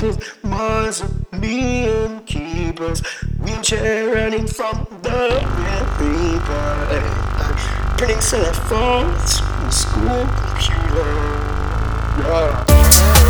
vehicles, Mars being keepers, wheelchair running from the reaper, printing cell phones, school computer. Yeah.